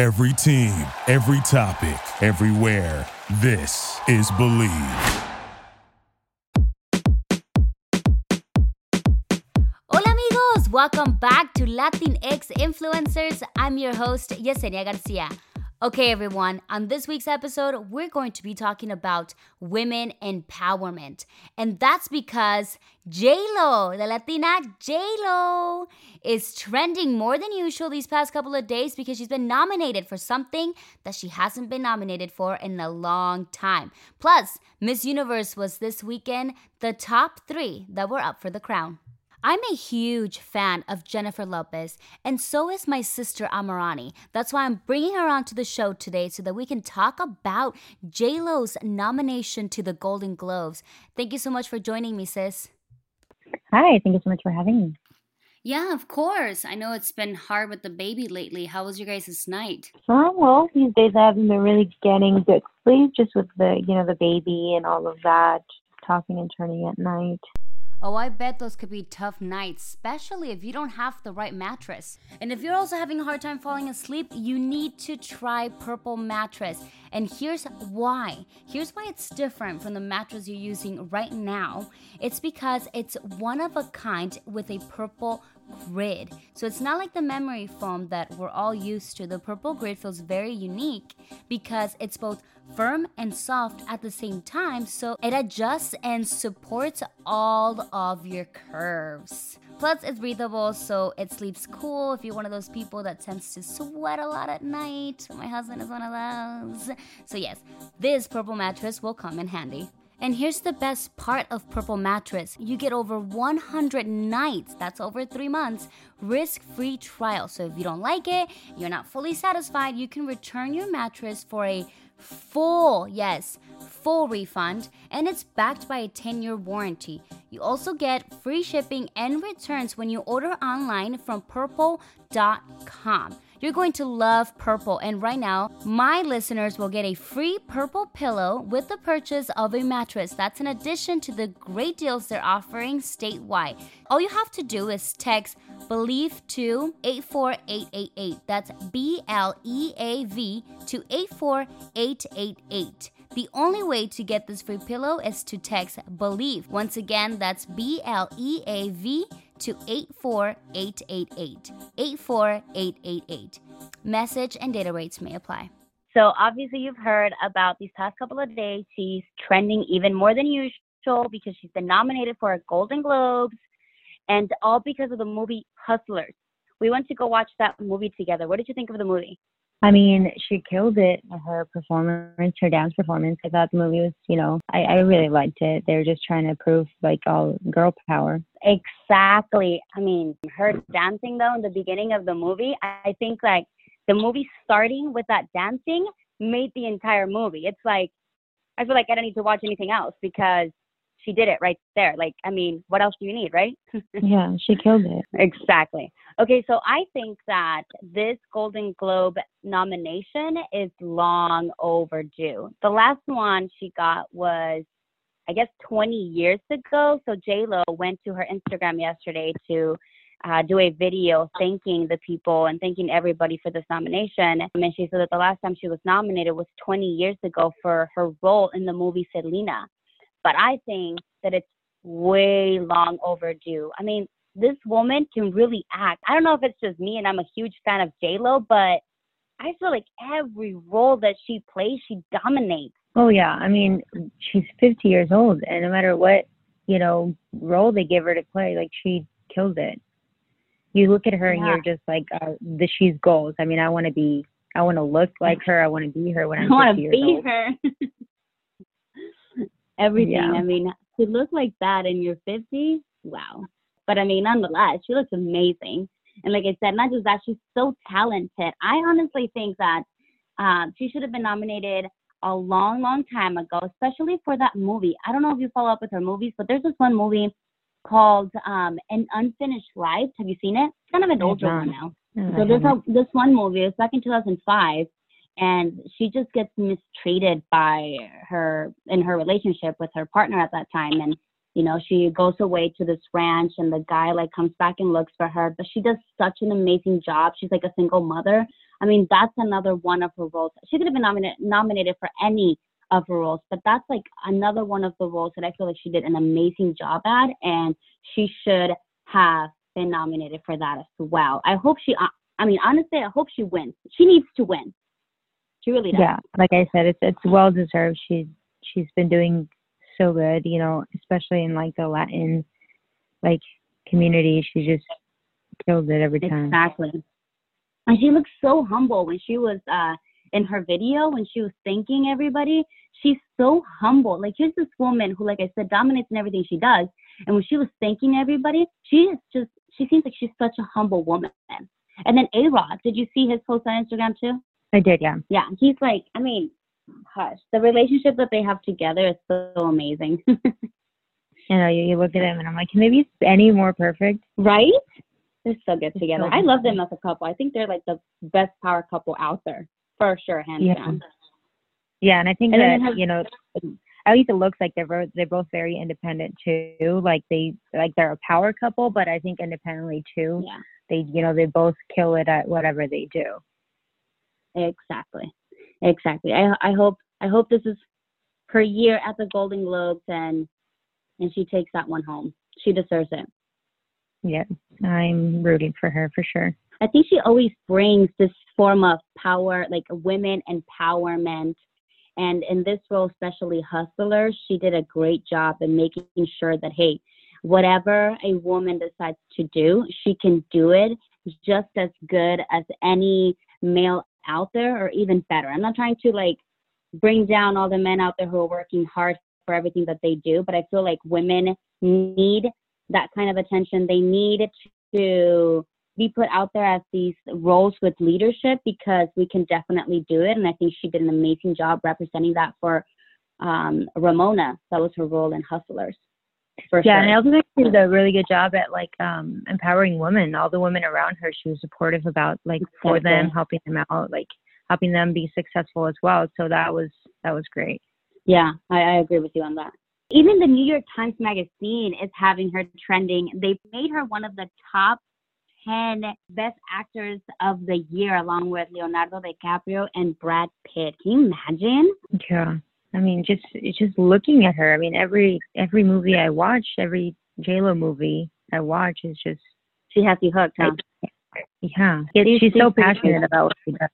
Every team, every topic, everywhere. This is Bleav. Hola amigos, welcome back to Latinx Influencers. I'm your host, Yesenia Garcia. Okay, everyone, on this week's episode, we're going to be talking about women empowerment. And that's because JLo, the Latina JLo, is trending more than usual these past couple of days because she's been nominated for something that she hasn't been nominated for in a long time. Plus, Miss Universe was this weekend the top three that were up for the crown. I'm a huge fan of Jennifer Lopez, and so is my sister Amarani. That's why I'm bringing her onto the show today so that we can talk about JLo's nomination to the Golden Globes. Thank you so much for joining me, sis. Hi, thank you so much for having me. Yeah, of course. I know it's been hard with the baby lately. How was your guys' this night? Oh, well, these days I haven't been really getting good sleep just with the, you know, the baby and all of that, talking and turning at night. Oh, I bet those could be tough nights, especially if you don't have the right mattress. And if you're also having a hard time falling asleep, you need to try Purple Mattress. And here's why. Here's why it's different from the mattress you're using right now. It's because it's one of a kind with a purple grid. So it's not like the memory foam that we're all used to. The purple grid feels very unique because it's both firm and soft at the same time, so it adjusts and supports all of your curves. Plus, it's breathable, so it sleeps cool if you're one of those people that tends to sweat a lot at night. My husband is one of those. So, yes, this purple mattress will come in handy. And here's the best part of Purple Mattress you get over 100 nights, that's over three months, risk free trial. So if you don't like it, you're not fully satisfied, you can return your mattress for a full, yes, full refund, and it's backed by a 10 year warranty. You also get free shipping and returns when you order online from purple.com. You're going to love purple, and right now, my listeners will get a free purple pillow with the purchase of a mattress. That's in addition to the great deals they're offering statewide. All you have to do is text Bleav to 84888. That's B L E A V to 84888. The only way to get this free pillow is to text Bleav. Once again, that's B L E A V to 84888. 84888. Message and data rates may apply. So, obviously, you've heard about these past couple of days. She's trending even more than usual because she's been nominated for a Golden Globes and all because of the movie Hustlers. We went to go watch that movie together. What did you think of the movie? I mean, she killed it. Her performance, her dance performance. I thought the movie was, you know, I, I really liked it. They were just trying to prove like all girl power. Exactly. I mean, her dancing though in the beginning of the movie, I think like the movie starting with that dancing made the entire movie. It's like I feel like I don't need to watch anything else because she did it right there. Like, I mean, what else do you need, right? yeah, she killed it. Exactly. Okay, so I think that this Golden Globe nomination is long overdue. The last one she got was, I guess, 20 years ago. So J Lo went to her Instagram yesterday to uh, do a video thanking the people and thanking everybody for this nomination. And she said that the last time she was nominated was 20 years ago for her role in the movie Selena. But I think that it's way long overdue. I mean, this woman can really act. I don't know if it's just me and I'm a huge fan of J Lo, but I feel like every role that she plays, she dominates. Oh yeah, I mean, she's 50 years old, and no matter what you know role they give her to play, like she kills it. You look at her and you're just like, uh, the she's goals. I mean, I want to be, I want to look like her. I want to be her when I'm I want to be old. her. Everything. Yeah. I mean, to look like that in your 50s, wow. But I mean, nonetheless, she looks amazing. And like I said, not just that, she's so talented. I honestly think that um, she should have been nominated a long, long time ago, especially for that movie. I don't know if you follow up with her movies, but there's this one movie called um, An Unfinished Life. Have you seen it? It's kind of an older one now. So there's a, this one movie. It's back in 2005, and she just gets mistreated by her in her relationship with her partner at that time, and you know she goes away to this ranch, and the guy like comes back and looks for her, but she does such an amazing job. She's like a single mother. I mean, that's another one of her roles. She could have been nominated nominated for any of her roles, but that's like another one of the roles that I feel like she did an amazing job at, and she should have been nominated for that as well. I hope she, uh, I mean, honestly, I hope she wins. She needs to win. She really does. Yeah, like I said, it's it's well deserved. She's she's been doing so good, you know, especially in like the Latin like community. She just kills it every time. Exactly. And she looks so humble when she was uh in her video when she was thanking everybody. She's so humble. Like here's this woman who, like I said, dominates in everything she does. And when she was thanking everybody, she is just she seems like she's such a humble woman. And then A Rod, did you see his post on Instagram too? I did, yeah. Yeah, he's like, I mean, hush. The relationship that they have together is so amazing. you know, you, you look at him and I'm like, can they be any more perfect? Right? They're so good together. I love them as a couple. I think they're like the best power couple out there for sure, hands Yeah. down. Yeah, and I think And that you know, at least it looks like they're both, they're both very independent too. Like they like they're a power couple, but I think independently too. Yeah, They you know they both kill it at whatever they do. Exactly, exactly. I I hope I hope this is her year at the Golden Globes and and she takes that one home. She deserves it. Yeah, I'm rooting for her for sure. I think she always brings this form of power, like women empowerment. And in this role, especially Hustlers, she did a great job in making sure that, hey, whatever a woman decides to do, she can do it just as good as any male out there or even better. I'm not trying to like bring down all the men out there who are working hard for everything that they do, but I feel like women need that kind of attention. They need to be put out there as these roles with leadership because we can definitely do it. And I think she did an amazing job representing that for um, Ramona. That was her role in Hustlers. For Yeah, sure. and I also think she did a really good job at like um empowering women. All the women around her, she was supportive about like for them, helping them out, like helping them be successful as well. So that was that was great. Yeah, I, I agree with you on that. Even the New York Times Magazine is having her trending. They made her one of the top 10 best actors of the year, along with Leonardo DiCaprio and Brad Pitt. Can you imagine? Yeah. I mean, just it's just looking at her. I mean, every every movie I watch, every J Lo movie I watch is just She has you hooked, huh? yeah. It, She's she's so passionate about what she does.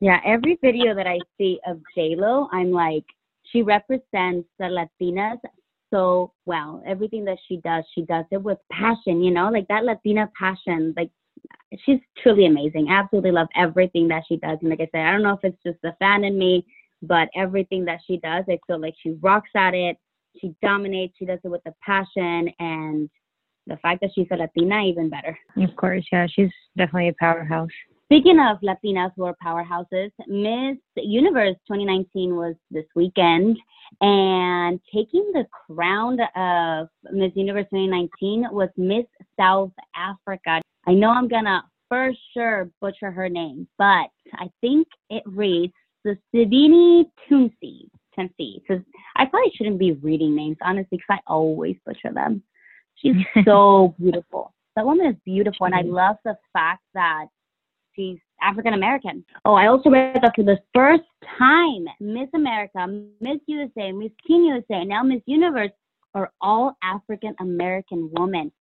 Yeah, every video that I see of J Lo, I'm like, she represents the Latinas so well. Everything that she does, she does it with passion, you know, like that Latina passion. Like she's truly amazing. I absolutely love everything that she does. And like I said, I don't know if it's just the fan in me, but everything that she does, I feel like she rocks at it. She dominates. She does it with a passion and the fact that she's a Latina, even better. Of course, yeah. She's definitely a powerhouse. Speaking of Latinas who are powerhouses, Miss Universe 2019 was this weekend, and taking the crown of Miss Universe 2019 was Miss South Africa. I know I'm gonna for sure butcher her name, but I think it reads the Sivini Tunzi. Tunzi. Because I probably shouldn't be reading names, honestly, because I always butcher them. She's so beautiful. That woman is beautiful, and I love the fact that she's African American. Oh, I also read that for the first time, Miss America, Miss USA, Miss Teen USA, now Miss Universe are all African American women.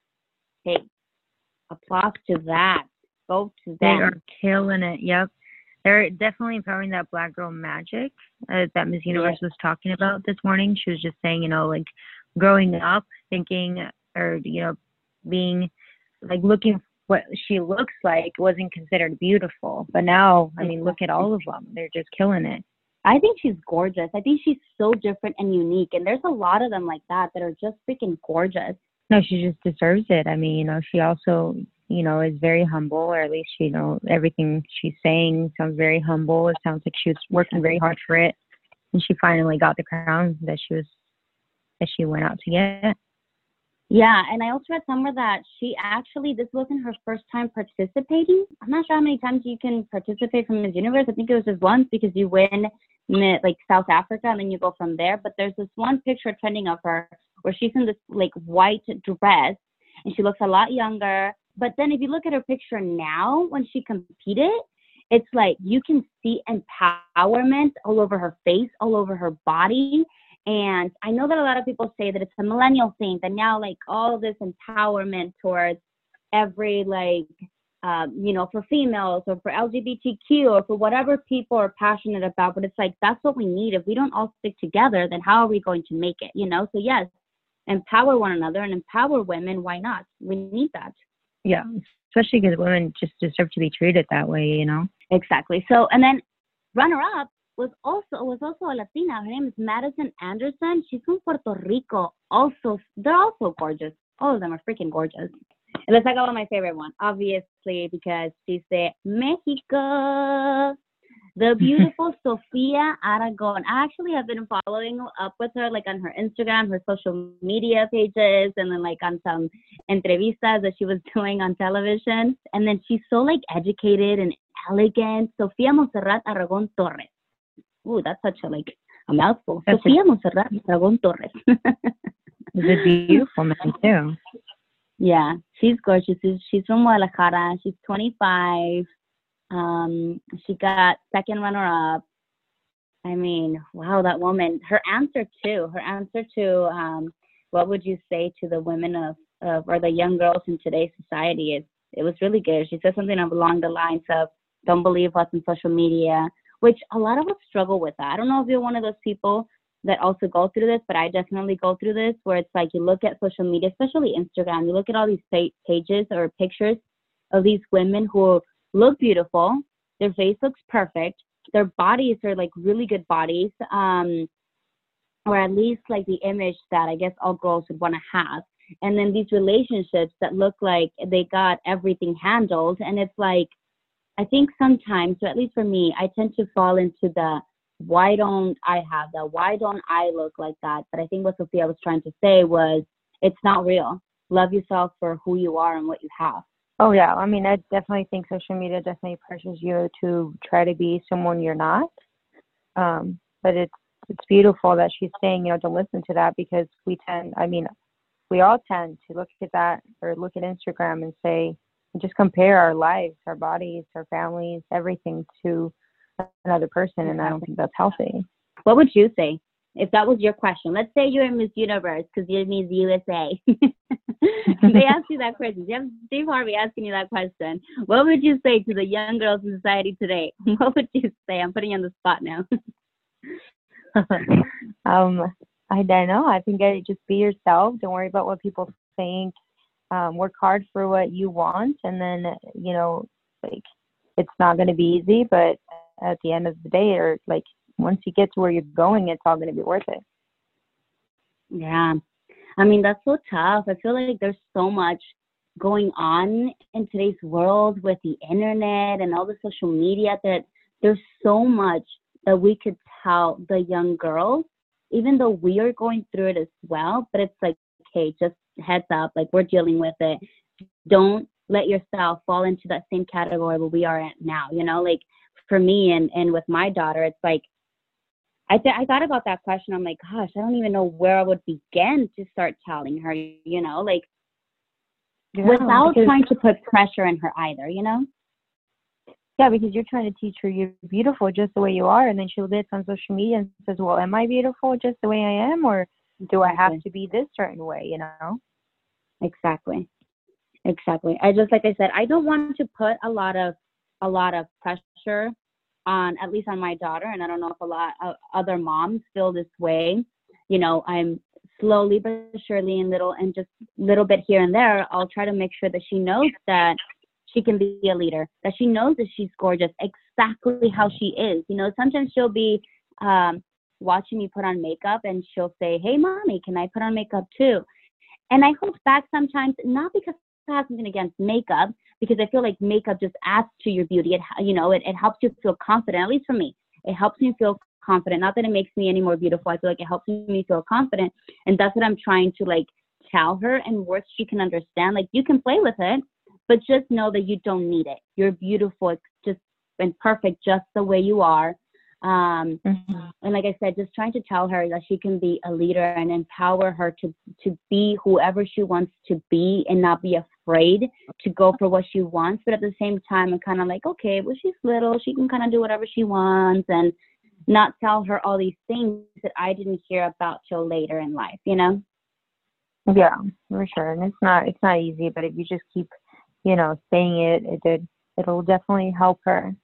Hey, applause to that. Go to them. They are killing it. Yep. They're definitely empowering that black girl magic uh, that Miss Universe was talking about this morning. She was just saying, you know, like growing up thinking or, you know, being like looking what she looks like wasn't considered beautiful. But now, I mean, look at all of them. They're just killing it. I think she's gorgeous. I think she's so different and unique. And there's a lot of them like that that are just freaking gorgeous. No, she just deserves it. I mean, you know, she also you know, is very humble, or at least you know everything she's saying sounds very humble. It sounds like she was working very hard for it, and she finally got the crown that she was that she went out to get. Yeah, and I also read somewhere that she actually this wasn't her first time participating. I'm not sure how many times you can participate from Miss Universe. I think it was just once because you win like South Africa and then you go from there. But there's this one picture trending of her where she's in this like white dress and she looks a lot younger. But then if you look at her picture now when she competed, it's like you can see empowerment all over her face, all over her body. And I know that a lot of people say that it's a millennial thing, that now like all this empowerment towards every like um, you know, for females or for LGBTQ or for whatever people are passionate about. But it's like that's what we need. If we don't all stick together, then how are we going to make it? You know. So yes, empower one another and empower women. Why not? We need that. Yeah, especially because women just deserve to be treated that way. You know. Exactly. So and then runner up was also was also a Latina. Her name is Madison Anderson. She's from Puerto Rico. Also, they're also gorgeous. All of them are freaking gorgeous. And let's talk about my favorite one, obviously, because she's the Mexico. The beautiful Sofia Aragon. I actually have been following up with her, like on her Instagram, her social media pages, and then like on some entrevistas that she was doing on television. And then she's so like educated and elegant. Sofia Montserrat Aragon Torres. Ooh, that's such a like a mouthful. That's Sofia a, Montserrat Aragon Torres. She's a beautiful man too. Yeah, she's gorgeous. She's, she's from Guadalajara. She's 25. Um, she got second runner up. I mean, wow, that woman. Her answer too. Her answer to um, what would you say to the women of, of or the young girls in today's society is it was really good. She said something along the lines of, "Don't believe what's in social media," which a lot of us struggle with that. I don't know if you're one of those people that also go through this, but I definitely go through this where it's like you look at social media, especially Instagram, you look at all these pages or pictures of these women who look beautiful, their face looks perfect, their bodies are like really good bodies, um, or at least like the image that I guess all girls would want to have. And then these relationships that look like they got everything handled, and it's like I think sometimes, so at least for me, I tend to fall into the why don't I have that? Why don't I look like that? But I think what Sofia was trying to say was it's not real. Love yourself for who you are and what you have. Oh yeah, I mean I definitely think social media definitely pressures you to try to be someone you're not. Um, but it's it's beautiful that she's saying, you know, to listen to that because we tend I mean, we all tend to look at that or look at Instagram and say just compare our lives, our bodies, our families, everything to another person, and I don't think that's healthy. What would you say if that was your question? Let's say you're in Miss Universe because you're Miss USA. they ask you that question. Steve Harvey asking you that question. What would you say to the young girls in society today? What would you say? I'm putting you on the spot now. um, I don't know. I think I just be yourself. Don't worry about what people think. Um, work hard for what you want, and then you know, like it's not going to be easy, but at the end of the day or like once you get to where you're going it's all going to be worth it. Yeah. I mean that's so tough. I feel like there's so much going on in today's world with the internet and all the social media that there's so much that we could tell the young girls even though we are going through it as well. But it's like okay just heads up like we're dealing with it. Don't let yourself fall into that same category where we are at now you know? Like for me and and with my daughter it's like I th- I thought about that question. I'm like, gosh, I don't even know where I would begin to start telling her, you know, like yeah, without because, trying to put pressure in her either, you know? Yeah, because you're trying to teach her you're beautiful just the way you are, and then she'll get on social media and says, "Well, am I beautiful just the way I am, or do I have to be this certain way?" You know? Exactly. Exactly. I just like I said, I don't want to put a lot of a lot of pressure on at least on my daughter and i don't know if a lot of other moms feel this way. You know i'm slowly but surely and little and just little bit here and there i'll try to make sure that she knows that she can be a leader that she knows that she's gorgeous exactly how she is. You know sometimes she'll be um watching me put on makeup and she'll say hey mommy can i put on makeup too? And i hold back sometimes not because I have something against makeup because I feel like makeup just adds to your beauty. It, you know, it, it helps you feel confident, at least for me. It helps me feel confident. Not that it makes me any more beautiful. I feel like it helps me feel confident. And that's what I'm trying to like tell her and words she can understand. Like you can play with it, but just know that you don't need it. You're beautiful. It's just and perfect just the way you are. Um, mm-hmm. And like I said, just trying to tell her that she can be a leader and empower her to to be whoever she wants to be and not be afraid to go for what she wants. But at the same time, I'm kind of like, okay, well, she's little, she can kind of do whatever she wants, and not tell her all these things that I didn't hear about till later in life. You know? Yeah, for sure. And it's not it's not easy, but if you just keep, you know, saying it, it did it'll definitely help her.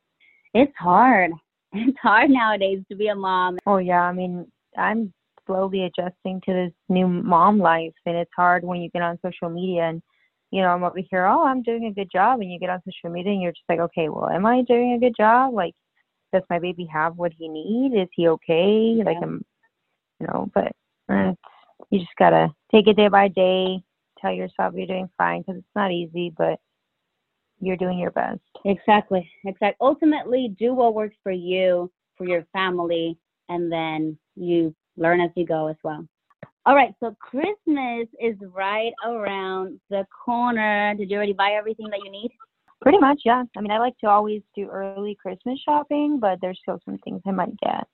It's hard it's hard nowadays to be a mom. Oh yeah, I mean, I'm slowly adjusting to this new mom life, and it's hard when you get on social media and you know I'm over here. Oh, I'm doing a good job, and you get on social media and you're just like, okay, well, am I doing a good job? Like, does my baby have what he needs? Is he okay? Yeah. Like, I'm, you know, but uh, you just gotta take it day by day. Tell yourself you're doing fine because it's not easy, but you're doing your best. Exactly. Exactly. Ultimately, do what works for you, for your family, and then you learn as you go as well. All right, so Christmas is right around the corner. Did you already buy everything that you need? Pretty much, yeah. I mean, I like to always do early Christmas shopping, but there's still some things I might get.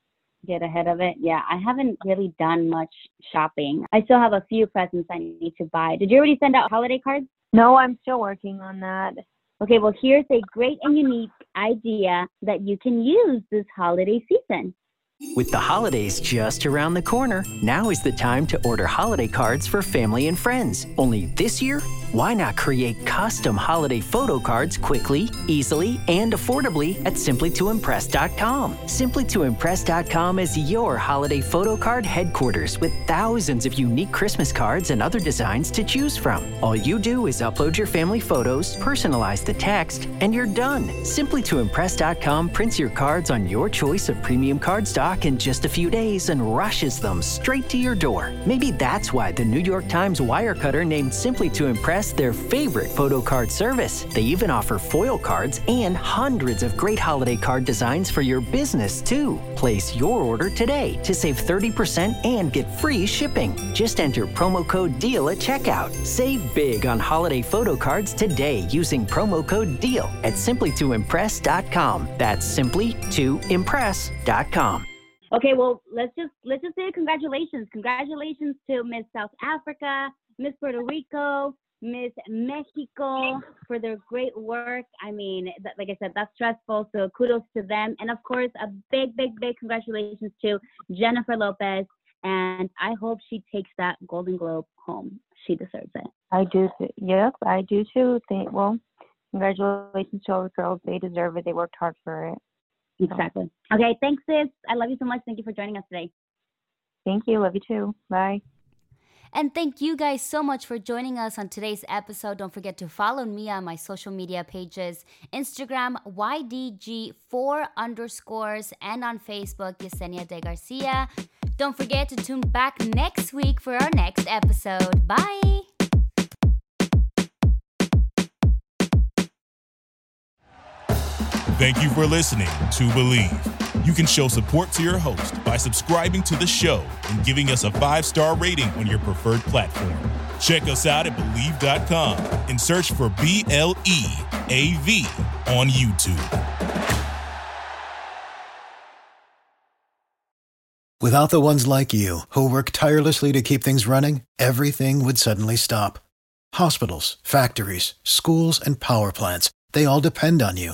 Get ahead of it. Yeah, I haven't really done much shopping. I still have a few presents I need to buy. Did you already send out holiday cards? No, I'm still working on that. Okay, well, here's a great and unique idea that you can use this holiday season. With the holidays just around the corner, now is the time to order holiday cards for family and friends. Only this year, why not create custom holiday photo cards quickly, easily, and affordably at simplytoimpress.com? Simplytoimpress.com is your holiday photo card headquarters with thousands of unique Christmas cards and other designs to choose from. All you do is upload your family photos, personalize the text, and you're done. Simplytoimpress.com prints your cards on your choice of premium card stock in just a few days and rushes them straight to your door. Maybe that's why the New York Times Wirecutter named Simply to Impress their favorite photo card service. They even offer foil cards and hundreds of great holiday card designs for your business, too. Place your order today to save 30% and get free shipping. Just enter promo code DEAL at checkout. Save big on holiday photo cards today using promo code DEAL at simplytoimpress.com. That's simply to impress.com. Okay, well, let's just let's just say congratulations. Congratulations to Miss South Africa, Miss Puerto Rico, Miss Mexico for their great work. I mean, like I said, that's stressful, so kudos to them. And of course, a big, big, big congratulations to Jennifer Lopez. And I hope she takes that Golden Globe home. She deserves it. I do. Too. Yep, I do too. Think well. Congratulations to all the girls. They deserve it. They worked hard for it. Exactly. Okay, thanks, sis. I love you so much. Thank you for joining us today. Thank you. Love you too. Bye. And thank you guys so much for joining us on today's episode. Don't forget to follow me on my social media pages Instagram, YDG4 underscores, and on Facebook, Yesenia de Garcia. Don't forget to tune back next week for our next episode. Bye. Thank you for listening to Bleav. You can show support to your host by subscribing to the show and giving us a five star rating on your preferred platform. Check us out at Bleav.com and search for B L E A V on YouTube. Without the ones like you, who work tirelessly to keep things running, everything would suddenly stop. Hospitals, factories, schools, and power plants, they all depend on you.